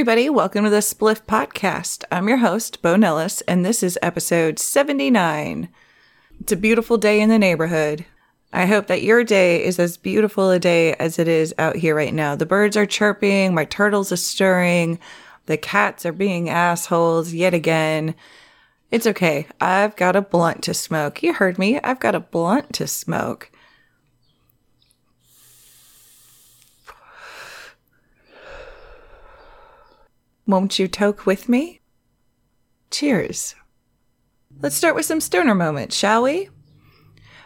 Everybody, welcome to the Spliff Podcast. I'm your host, Bo Nellis, and this is episode 79. It's a beautiful day in the neighborhood. I hope that your day is as beautiful a day as it is out here right now. The birds are chirping, my turtles are stirring, the cats are being assholes yet again. It's okay. I've got a blunt to smoke. You heard me. I've got a blunt to smoke. Won't you toke with me? Cheers. Let's start with some stoner moments, shall we?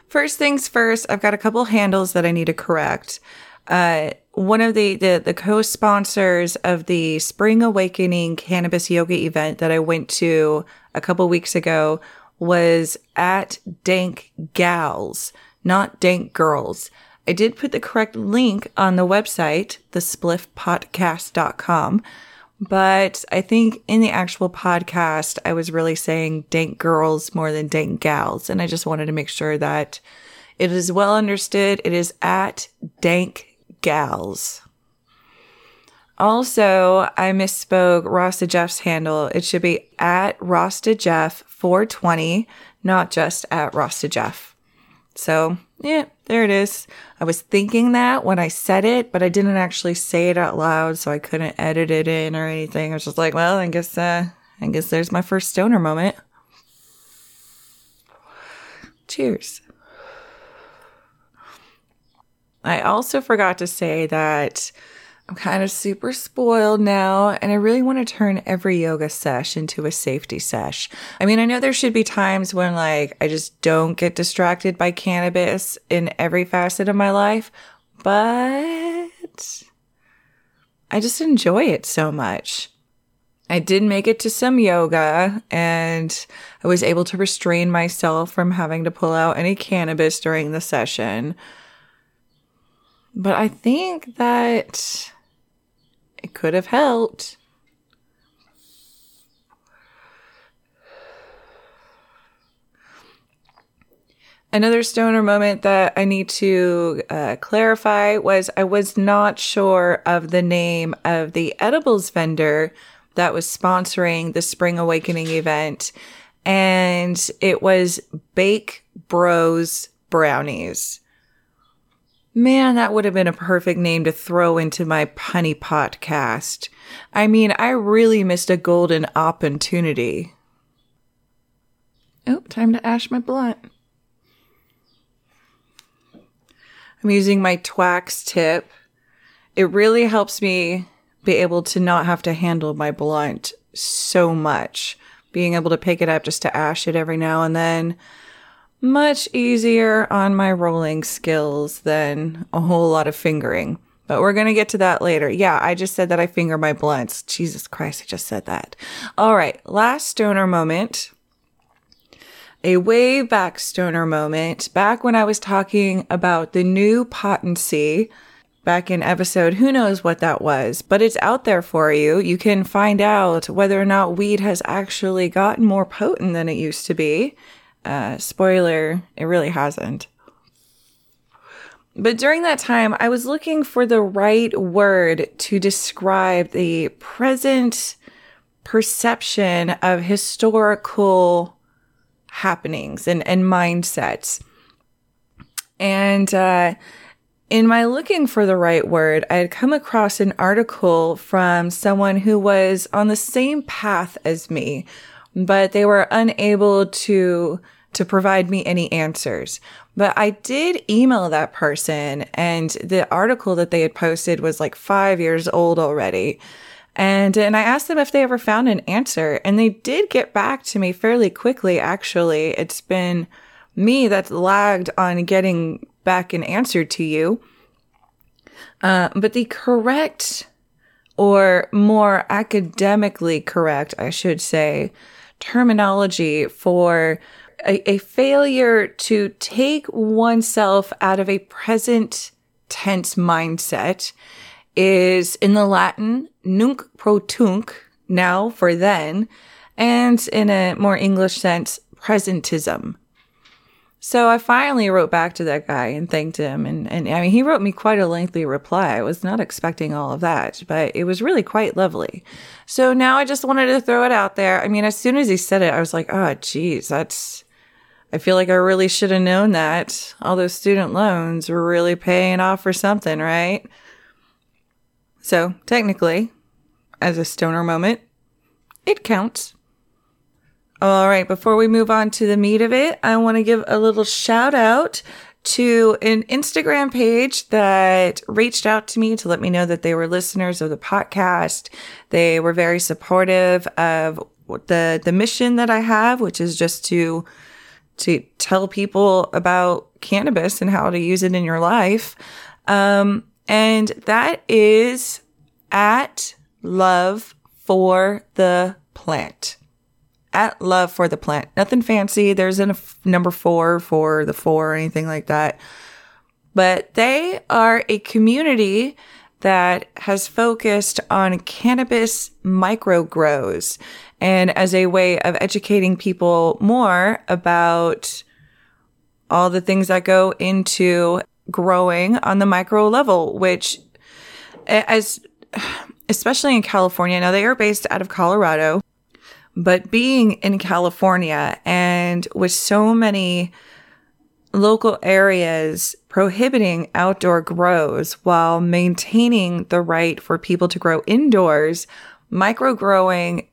First things first, I've got a couple handles that I need to correct. Uh, one of the, the, the co-sponsors of the Spring Awakening Cannabis Yoga event that I went to a couple weeks ago was at Dank Gals, not Dank Girls. I did put the correct link on the website, thespliffpodcast.com. But I think in the actual podcast, I was really saying dank girls more than dank gals. And I just wanted to make sure that it is well understood. It is at dank gals. Also, I misspoke Rasta Jeff's handle. It should be at Rasta Jeff 420, not just at Rasta Jeff. So yeah, there it is. I was thinking that when I said it, but I didn't actually say it out loud, so I couldn't edit it in or anything. I was just like, well, I guess, uh, I guess there's my first stoner moment. Cheers. I also forgot to say that I'm kind of super spoiled now, and I really want to turn every yoga sesh into a safety sesh. I mean, I know there should be times when, like, I just don't get distracted by cannabis in every facet of my life, but I just enjoy it so much. I did make it to some yoga and I was able to restrain myself from having to pull out any cannabis during the session. But I think that it could have helped. Another stoner moment that I need to uh, clarify was I was not sure of the name of the edibles vendor that was sponsoring the Spring Awakening event. And it was Bake Bros Brownies. Man, that would have been a perfect name to throw into my punny podcast. I mean, I really missed a golden opportunity. Oh, time to ash my blunt. I'm using my Twax tip. It really helps me be able to not have to handle my blunt so much. Being able to pick it up just to ash it every now and then much easier on my rolling skills than a whole lot of fingering. But we're going to get to that later. Yeah, I just said that I finger my blunts. Jesus Christ, I just said that. All right, last stoner moment. A way back stoner moment, back when I was talking about the new potency back in episode, who knows what that was, but it's out there for you. You can find out whether or not weed has actually gotten more potent than it used to be. Uh, spoiler, it really hasn't. But during that time, I was looking for the right word to describe the present perception of historical happenings and, and mindsets. And uh, in my looking for the right word, I had come across an article from someone who was on the same path as me, but they were unable to to provide me any answers. But I did email that person and the article that they had posted was like 5 years old already. And and I asked them if they ever found an answer and they did get back to me fairly quickly actually. It's been me that's lagged on getting back an answer to you. Uh, but the correct or more academically correct, I should say, terminology for a, a failure to take oneself out of a present tense mindset is in the Latin nunc pro tunc, now for then, and in a more English sense, presentism. So I finally wrote back to that guy and thanked him. And, and I mean, he wrote me quite a lengthy reply. I was not expecting all of that, but it was really quite lovely. So now I just wanted to throw it out there. I mean, as soon as he said it, I was like, ah, oh, geez, that's, I feel like I really should have known that. All those student loans were really paying off for something, right? So technically, as a stoner moment, it counts. All right, before we move on to the meat of it, I want to give a little shout out to an Instagram page that reached out to me to let me know that they were listeners of the podcast. They were very supportive of the the mission that I have, which is just to to tell people about cannabis and how to use it in your life. Um, and that is at love for the plant at Love for the Plant. Nothing fancy. There's a f- number four for the four or anything like that. But they are a community that has focused on cannabis micro grows and as a way of educating people more about all the things that go into growing on the micro level, which as especially in California, now they are based out of Colorado. But being in California and with so many local areas prohibiting outdoor grows while maintaining the right for people to grow indoors, micro growing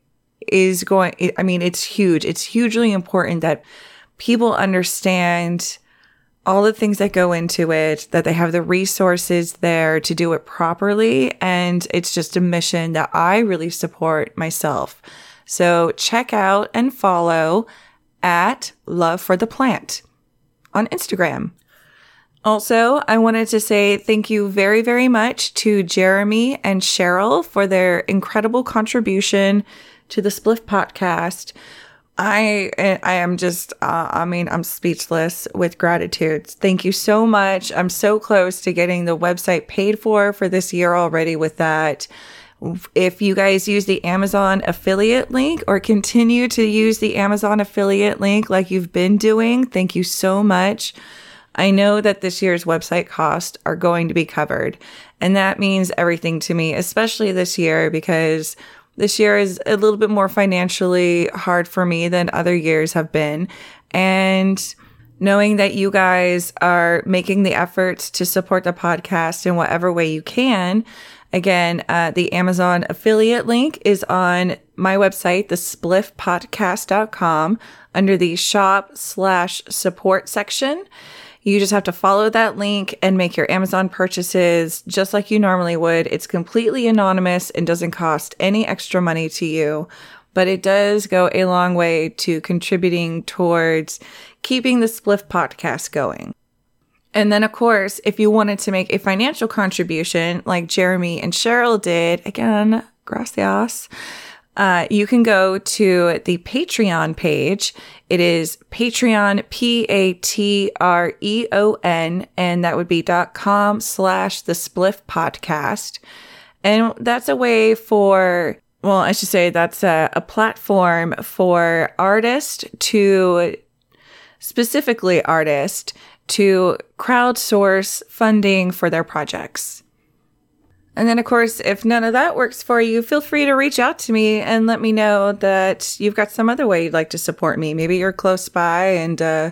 is going, I mean, it's huge. It's hugely important that people understand all the things that go into it, that they have the resources there to do it properly. And it's just a mission that I really support myself. So check out and follow at Love for the Plant on Instagram. Also, I wanted to say thank you very, very much to Jeremy and Cheryl for their incredible contribution to the Spliff podcast. I I am just uh, I mean I'm speechless with gratitude. Thank you so much. I'm so close to getting the website paid for for this year already with that. If you guys use the Amazon affiliate link or continue to use the Amazon affiliate link like you've been doing, thank you so much. I know that this year's website costs are going to be covered. And that means everything to me, especially this year, because this year is a little bit more financially hard for me than other years have been. And knowing that you guys are making the efforts to support the podcast in whatever way you can Again, uh, the Amazon affiliate link is on my website, thespliffpodcast.com, under the shop slash support section. You just have to follow that link and make your Amazon purchases just like you normally would. It's completely anonymous and doesn't cost any extra money to you, but it does go a long way to contributing towards keeping the Spliff podcast going. And then, of course, if you wanted to make a financial contribution like Jeremy and Cheryl did, again, gracias, uh, you can go to the Patreon page. It is Patreon, P A T R E O N, and that would be dot com slash the spliff podcast. And that's a way for, well, I should say that's a, a platform for artists to specifically artists to crowdsource funding for their projects. And then, of course, if none of that works for you, feel free to reach out to me and let me know that you've got some other way you'd like to support me. Maybe you're close by and, uh,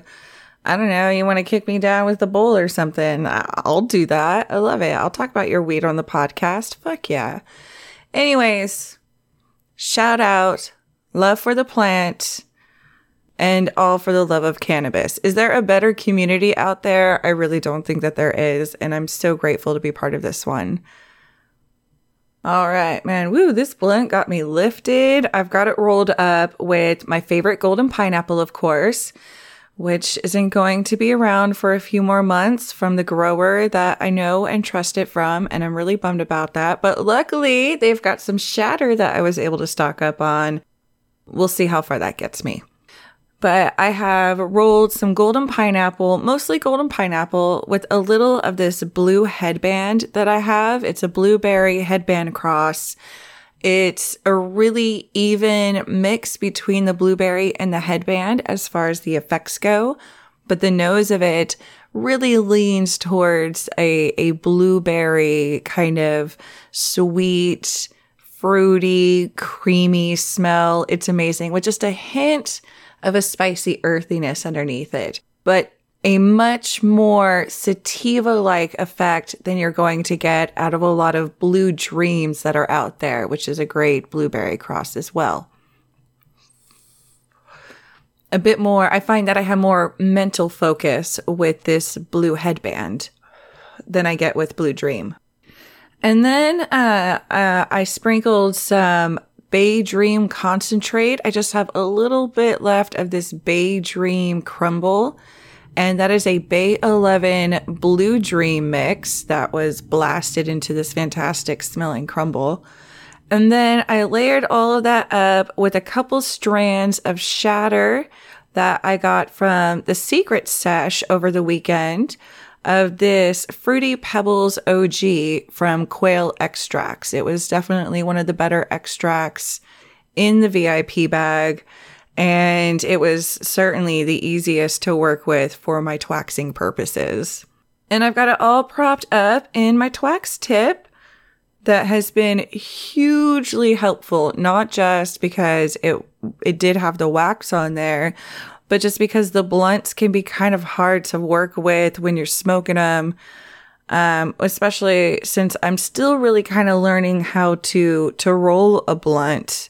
I don't know, you want to kick me down with a bowl or something. I'll do that. I love it. I'll talk about your weed on the podcast. Fuck yeah. Anyways, shout out, love for the plant and all for the love of cannabis. Is there a better community out there? I really don't think that there is. And I'm so grateful to be part of this one. All right, man. Woo, this blunt got me lifted. I've got it rolled up with my favorite golden pineapple, of course, which isn't going to be around for a few more months from the grower that I know and trust it from. And I'm really bummed about that. But luckily, they've got some shatter that I was able to stock up on. We'll see how far that gets me but I have rolled some golden pineapple, mostly golden pineapple with a little of this blue headband that I have. It's a blueberry headband cross. It's a really even mix between the blueberry and the headband as far as the effects go. but the nose of it really leans towards a, a blueberry kind of sweet, fruity, creamy smell. It's amazing with just a hint of a spicy earthiness underneath it, but a much more sativa like effect than you're going to get out of a lot of blue dreams that are out there, which is a great blueberry cross as well a bit more, I find that I have more mental focus with this blue headband than I get with Blue Dream. And then uh, uh, I sprinkled some Bay Dream concentrate. I just have a little bit left of this Bay Dream crumble. And that is a Bay 11 Blue Dream mix that was blasted into this fantastic smelling crumble. And then I layered all of that up with a couple strands of shatter that I got from the secret sesh over the weekend of this Fruity Pebbles OG from Quail Extracts. It was definitely one of the better extracts in the VIP bag. And it was certainly the easiest to work with for my twaxing purposes. And I've got it all propped up in my twax tip that has been hugely helpful, not just because it it did have the wax on there, but just because the blunts can be kind of hard to work with when you're smoking them. Um, especially since I'm still really kind of learning how to to roll a blunt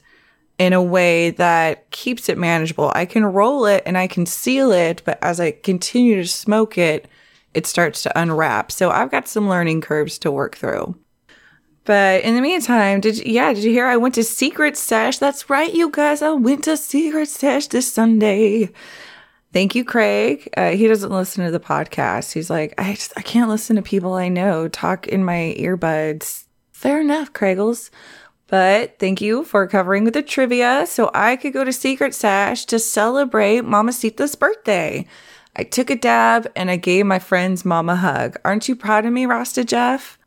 in a way that keeps it manageable. I can roll it and I can seal it, but as I continue to smoke it, it starts to unwrap. So I've got some learning curves to work through. But in the meantime, did you, yeah, did you hear I went to Secret Sesh? That's right, you guys. I went to Secret Sesh this Sunday. Thank you, Craig. Uh, he doesn't listen to the podcast. He's like, I just, I can't listen to people I know talk in my earbuds. Fair enough, Craigles. But thank you for covering with the trivia so I could go to Secret Sesh to celebrate Mamacita's birthday. I took a dab and I gave my friend's mom a hug. Aren't you proud of me, Rasta Jeff?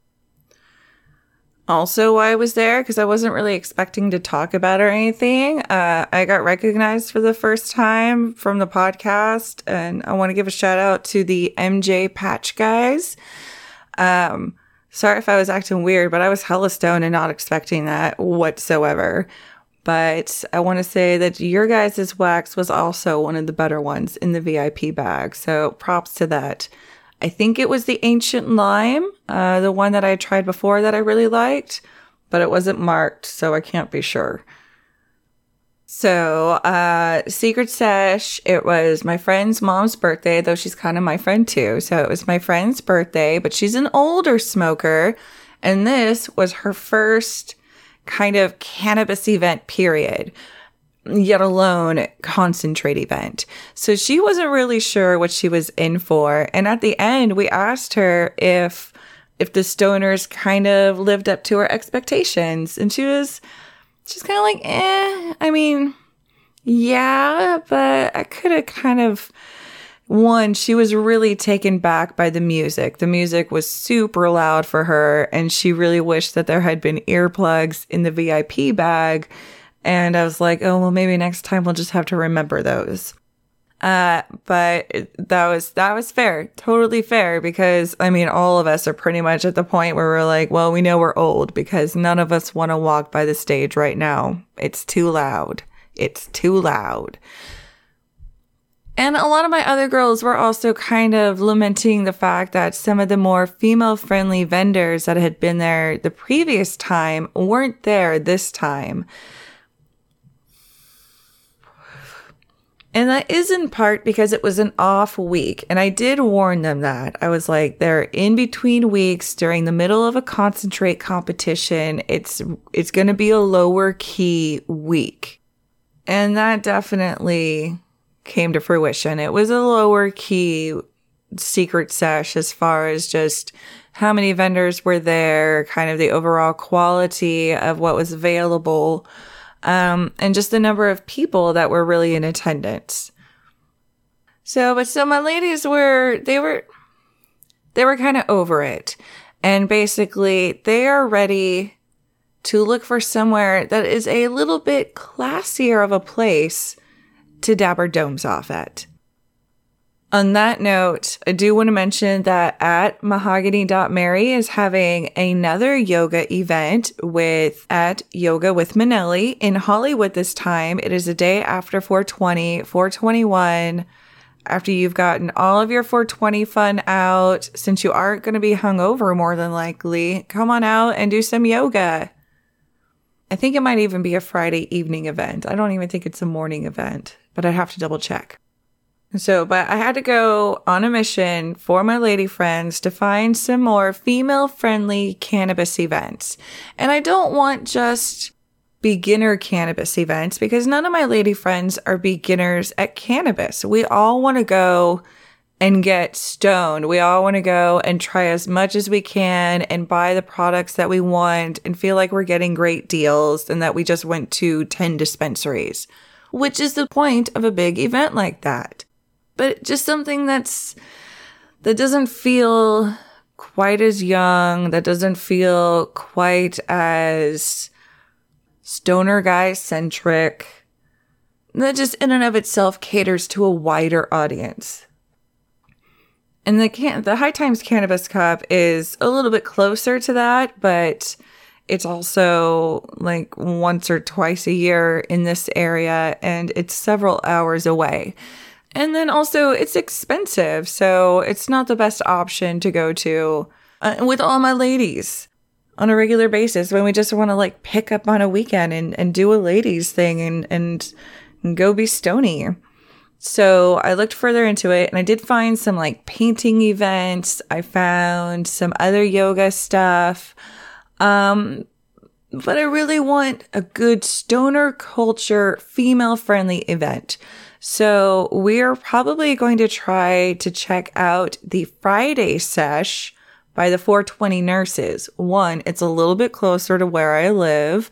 Also why I was there because I wasn't really expecting to talk about or anything. Uh, I got recognized for the first time from the podcast, and I want to give a shout out to the MJ Patch guys. Um, sorry if I was acting weird, but I was hella stoned and not expecting that whatsoever. But I want to say that your guys' wax was also one of the better ones in the VIP bag. So props to that. I think it was the ancient lime, uh, the one that I tried before that I really liked, but it wasn't marked, so I can't be sure. So, uh, Secret Sesh, it was my friend's mom's birthday, though she's kind of my friend too. So it was my friend's birthday, but she's an older smoker. And this was her first kind of cannabis event period yet alone concentrate event. So she wasn't really sure what she was in for. And at the end, we asked her if if the stoners kind of lived up to her expectations. And she was she's kind of like, eh, I mean, yeah, but I could have kind of one, she was really taken back by the music. The music was super loud for her, and she really wished that there had been earplugs in the VIP bag and I was like, oh, well, maybe next time we'll just have to remember those. Uh, but that was, that was fair. Totally fair because I mean, all of us are pretty much at the point where we're like, well, we know we're old because none of us want to walk by the stage right now. It's too loud. It's too loud. And a lot of my other girls were also kind of lamenting the fact that some of the more female friendly vendors that had been there the previous time weren't there this time. And that is in part because it was an off week. And I did warn them that. I was like, they're in between weeks during the middle of a concentrate competition. It's, it's going to be a lower key week. And that definitely came to fruition. It was a lower key secret sesh as far as just how many vendors were there, kind of the overall quality of what was available um, and just the number of people that were really in attendance. So, but so my ladies were, they were, they were kind of over it. And basically, they are ready to look for somewhere that is a little bit classier of a place to dab our domes off at. On that note, I do want to mention that at mahogany.mary is having another yoga event with at Yoga with Manelli in Hollywood this time. It is a day after 420, 421. After you've gotten all of your 420 fun out, since you aren't going to be hungover more than likely, come on out and do some yoga. I think it might even be a Friday evening event. I don't even think it's a morning event, but I'd have to double check. So, but I had to go on a mission for my lady friends to find some more female friendly cannabis events. And I don't want just beginner cannabis events because none of my lady friends are beginners at cannabis. We all want to go and get stoned. We all want to go and try as much as we can and buy the products that we want and feel like we're getting great deals and that we just went to 10 dispensaries, which is the point of a big event like that but just something that's that doesn't feel quite as young, that doesn't feel quite as stoner guy centric, that just in and of itself caters to a wider audience. And the can the High Times Cannabis Cup is a little bit closer to that, but it's also like once or twice a year in this area and it's several hours away. And then also, it's expensive. So it's not the best option to go to uh, with all my ladies on a regular basis when we just want to like pick up on a weekend and, and do a ladies thing and, and, and go be stony. So I looked further into it and I did find some like painting events. I found some other yoga stuff. Um, but I really want a good stoner culture, female friendly event. So we're probably going to try to check out the Friday sesh by the 420 nurses. One, it's a little bit closer to where I live.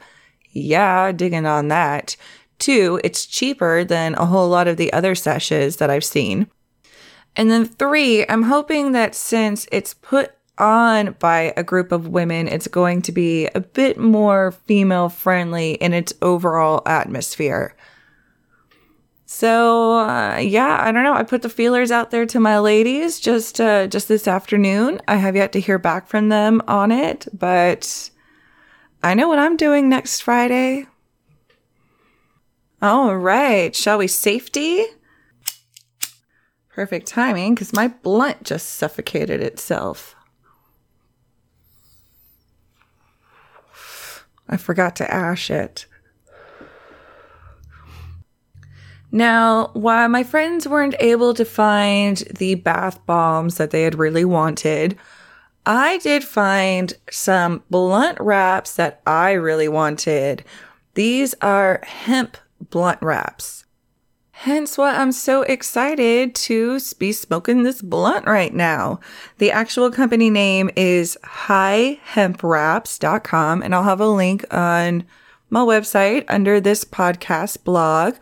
Yeah, digging on that. Two, it's cheaper than a whole lot of the other seshes that I've seen. And then three, I'm hoping that since it's put on by a group of women, it's going to be a bit more female friendly in its overall atmosphere. So uh, yeah, I don't know. I put the feelers out there to my ladies just uh, just this afternoon. I have yet to hear back from them on it, but I know what I'm doing next Friday. All right, shall we safety? Perfect timing because my blunt just suffocated itself. I forgot to ash it. Now, while my friends weren't able to find the bath bombs that they had really wanted, I did find some blunt wraps that I really wanted. These are hemp blunt wraps. Hence why I'm so excited to be smoking this blunt right now. The actual company name is highhempwraps.com and I'll have a link on my website under this podcast blog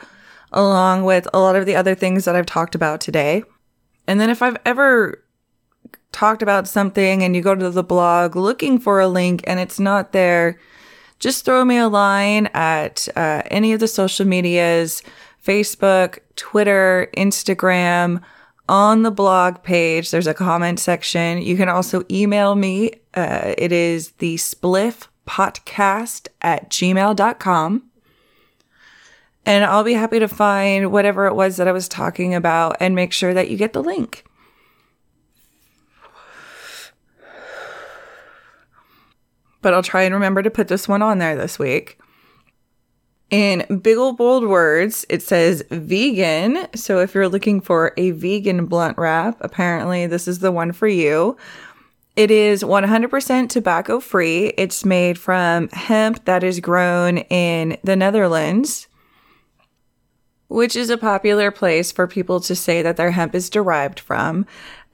along with a lot of the other things that I've talked about today. And then if I've ever talked about something and you go to the blog looking for a link and it's not there, just throw me a line at uh, any of the social medias Facebook, Twitter, Instagram. On the blog page, there's a comment section. You can also email me. Uh, it is the spliff podcast at gmail.com and I'll be happy to find whatever it was that I was talking about and make sure that you get the link. But I'll try and remember to put this one on there this week. In big old bold words, it says vegan. So if you're looking for a vegan blunt wrap, apparently this is the one for you. It is 100% tobacco free. It's made from hemp that is grown in the Netherlands which is a popular place for people to say that their hemp is derived from.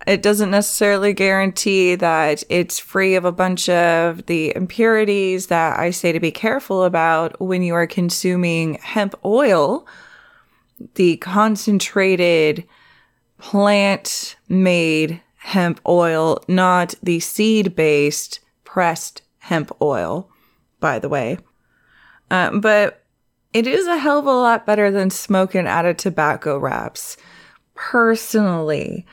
It doesn't necessarily guarantee that it's free of a bunch of the impurities that I say to be careful about when you are consuming hemp oil, the concentrated plant made hemp oil, not the seed based pressed hemp oil, by the way. Uh, but it is a hell of a lot better than smoking out of tobacco wraps. personally,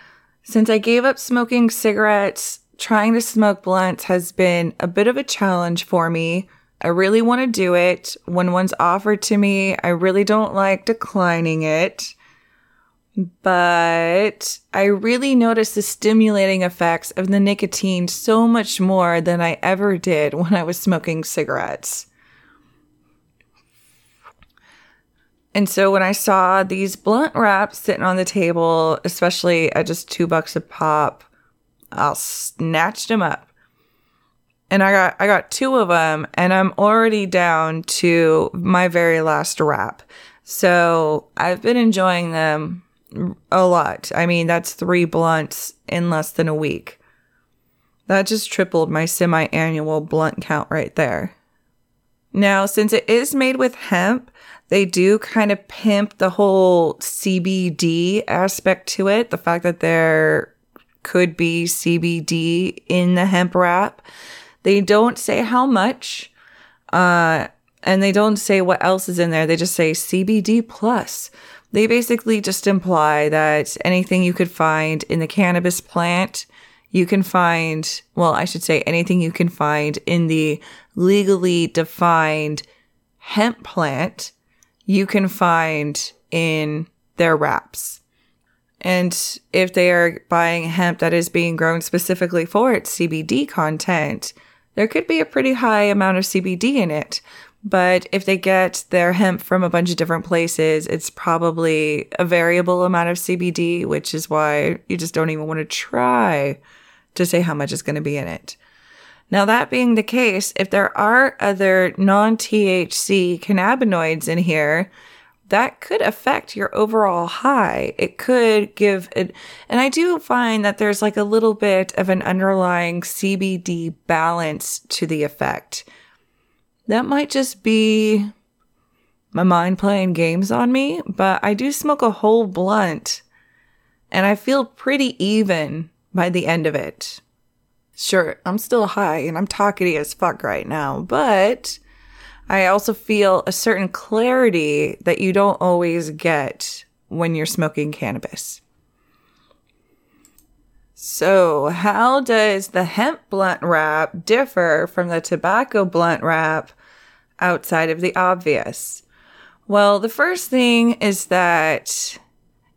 since I gave up smoking cigarettes, trying to smoke blunts has been a bit of a challenge for me. I really want to do it. When one's offered to me, I really don't like declining it. But I really noticed the stimulating effects of the nicotine so much more than I ever did when I was smoking cigarettes. And so when I saw these blunt wraps sitting on the table, especially at just two bucks a pop, I snatched them up. And I got I got two of them and I'm already down to my very last wrap. So I've been enjoying them a lot. I mean, that's three blunts in less than a week. That just tripled my semi annual blunt count right there. Now, since it is made with hemp, they do kind of pimp the whole CBD aspect to it. The fact that there could be CBD in the hemp wrap. They don't say how much, uh, and they don't say what else is in there. They just say CBD plus. They basically just imply that anything you could find in the cannabis plant, you can find, well, I should say anything you can find in the legally defined hemp plant you can find in their wraps. And if they are buying hemp that is being grown specifically for its CBD content, there could be a pretty high amount of CBD in it. But if they get their hemp from a bunch of different places, it's probably a variable amount of CBD, which is why you just don't even want to try to say how much is going to be in it. Now, that being the case, if there are other non THC cannabinoids in here, that could affect your overall high. It could give it, and I do find that there's like a little bit of an underlying CBD balance to the effect. That might just be my mind playing games on me, but I do smoke a whole blunt and I feel pretty even by the end of it. Sure, I'm still high and I'm talkative as fuck right now, but I also feel a certain clarity that you don't always get when you're smoking cannabis. So, how does the hemp blunt wrap differ from the tobacco blunt wrap outside of the obvious? Well, the first thing is that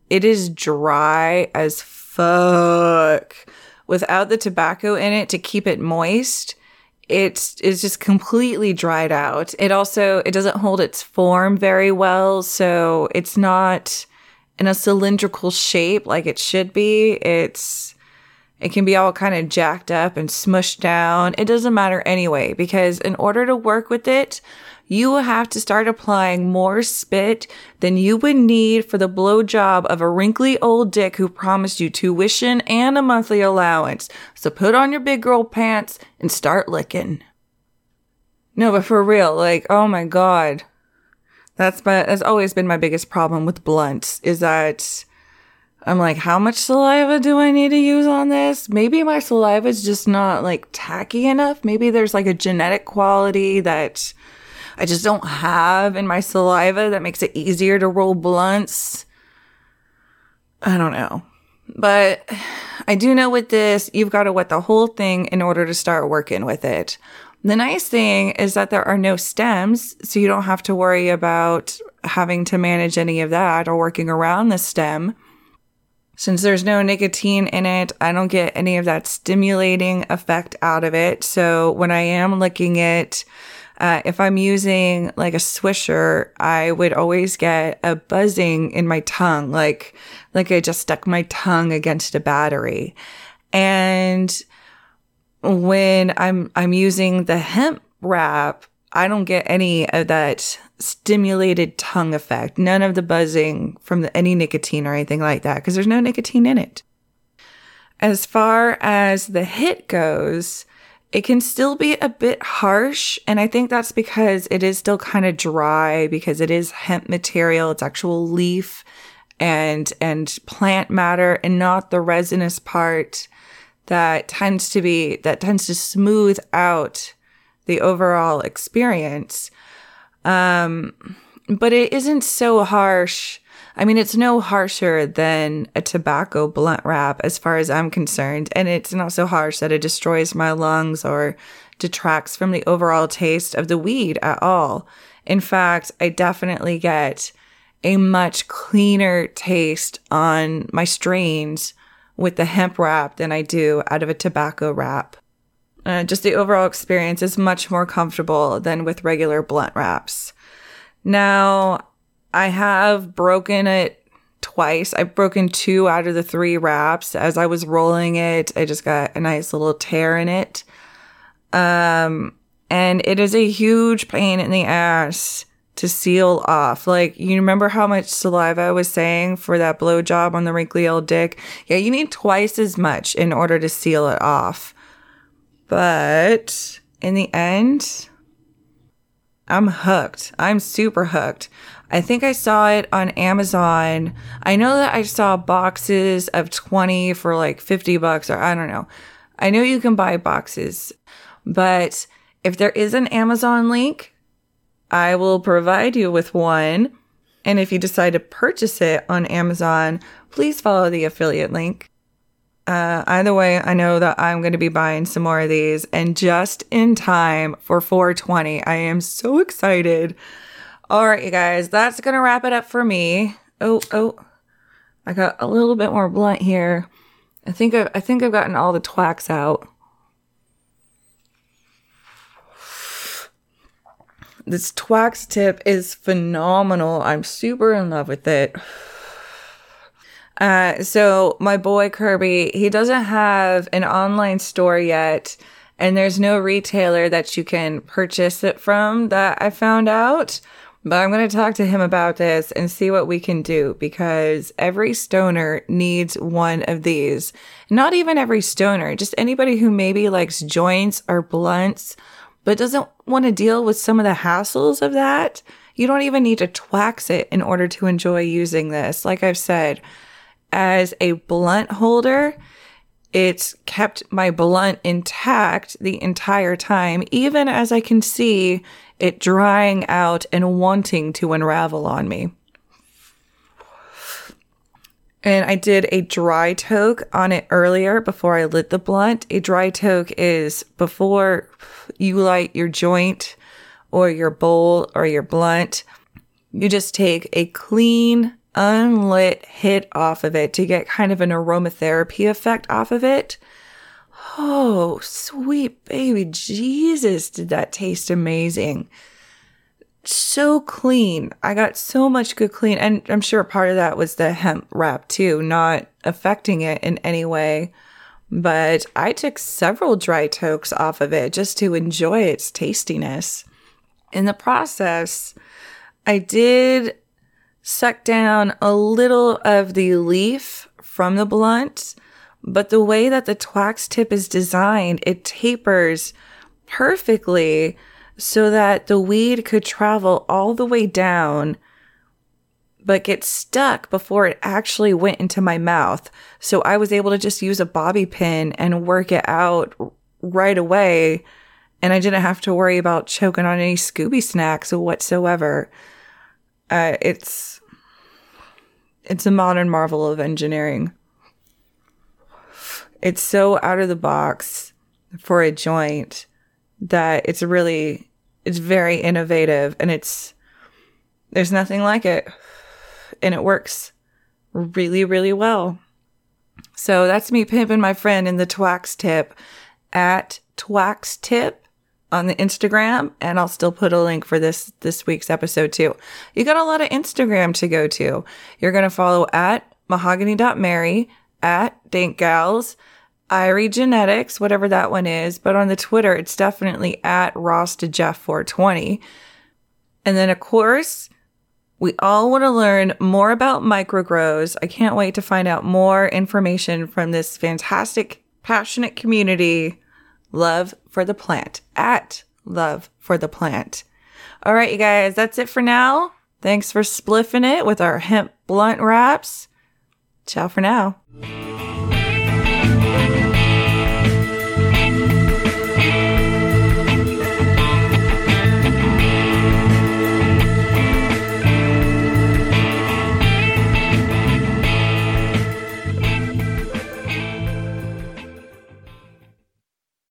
it is dry as fuck without the tobacco in it to keep it moist, it's it's just completely dried out. It also it doesn't hold its form very well, so it's not in a cylindrical shape like it should be. It's it can be all kind of jacked up and smushed down. It doesn't matter anyway because in order to work with it, you will have to start applying more spit than you would need for the blowjob of a wrinkly old dick who promised you tuition and a monthly allowance. So put on your big girl pants and start licking. No, but for real, like, oh my god. That's my, that's always been my biggest problem with blunts is that I'm like, how much saliva do I need to use on this? Maybe my saliva is just not like tacky enough. Maybe there's like a genetic quality that I just don't have in my saliva that makes it easier to roll blunts. I don't know. But I do know with this, you've got to wet the whole thing in order to start working with it. The nice thing is that there are no stems, so you don't have to worry about having to manage any of that or working around the stem. Since there's no nicotine in it, I don't get any of that stimulating effect out of it. So when I am licking it, uh, if I'm using like a swisher, I would always get a buzzing in my tongue, like, like I just stuck my tongue against a battery. And when I'm, I'm using the hemp wrap, I don't get any of that stimulated tongue effect. None of the buzzing from the, any nicotine or anything like that, because there's no nicotine in it. As far as the hit goes, it can still be a bit harsh. And I think that's because it is still kind of dry because it is hemp material. It's actual leaf and, and plant matter and not the resinous part that tends to be, that tends to smooth out the overall experience. Um, but it isn't so harsh. I mean, it's no harsher than a tobacco blunt wrap as far as I'm concerned. And it's not so harsh that it destroys my lungs or detracts from the overall taste of the weed at all. In fact, I definitely get a much cleaner taste on my strains with the hemp wrap than I do out of a tobacco wrap. Uh, just the overall experience is much more comfortable than with regular blunt wraps. Now, I have broken it twice. I've broken two out of the three wraps. As I was rolling it, I just got a nice little tear in it. Um, and it is a huge pain in the ass to seal off. Like, you remember how much saliva I was saying for that blowjob on the wrinkly old dick? Yeah, you need twice as much in order to seal it off. But in the end, I'm hooked. I'm super hooked. I think I saw it on Amazon. I know that I saw boxes of 20 for like 50 bucks or I don't know. I know you can buy boxes, but if there is an Amazon link, I will provide you with one. And if you decide to purchase it on Amazon, please follow the affiliate link. Uh, either way, I know that I'm going to be buying some more of these and just in time for 420. I am so excited. All right, you guys, that's going to wrap it up for me. Oh, oh, I got a little bit more blunt here. I think I, I think I've gotten all the twax out. This twax tip is phenomenal. I'm super in love with it. Uh, so my boy Kirby, he doesn't have an online store yet, and there's no retailer that you can purchase it from that I found out. But I'm going to talk to him about this and see what we can do because every stoner needs one of these. Not even every stoner, just anybody who maybe likes joints or blunts, but doesn't want to deal with some of the hassles of that. You don't even need to twax it in order to enjoy using this. Like I've said, as a blunt holder, it's kept my blunt intact the entire time, even as I can see it drying out and wanting to unravel on me. And I did a dry toke on it earlier before I lit the blunt. A dry toke is before you light your joint or your bowl or your blunt. You just take a clean unlit hit off of it to get kind of an aromatherapy effect off of it. Oh, sweet baby Jesus, did that taste amazing. So clean. I got so much good clean. And I'm sure part of that was the hemp wrap too, not affecting it in any way. But I took several dry tokes off of it just to enjoy its tastiness. In the process, I did suck down a little of the leaf from the blunt, but the way that the twax tip is designed, it tapers perfectly so that the weed could travel all the way down but get stuck before it actually went into my mouth. So I was able to just use a bobby pin and work it out right away. And I didn't have to worry about choking on any Scooby snacks whatsoever. Uh, it's it's a modern marvel of engineering. It's so out of the box for a joint that it's really it's very innovative and it's there's nothing like it and it works really really well. So that's me pimping my friend in the Twax tip at Twax tip on the Instagram, and I'll still put a link for this this week's episode too. You got a lot of Instagram to go to. You're gonna follow at mahogany.mary, at Dank Gals, Irie Genetics, whatever that one is, but on the Twitter, it's definitely at Rasta Jeff 420. And then of course, we all want to learn more about microgrows. I can't wait to find out more information from this fantastic, passionate community love for the plant at love for the plant. All right, you guys, that's it for now. Thanks for spliffing it with our hemp blunt wraps. Ciao for now.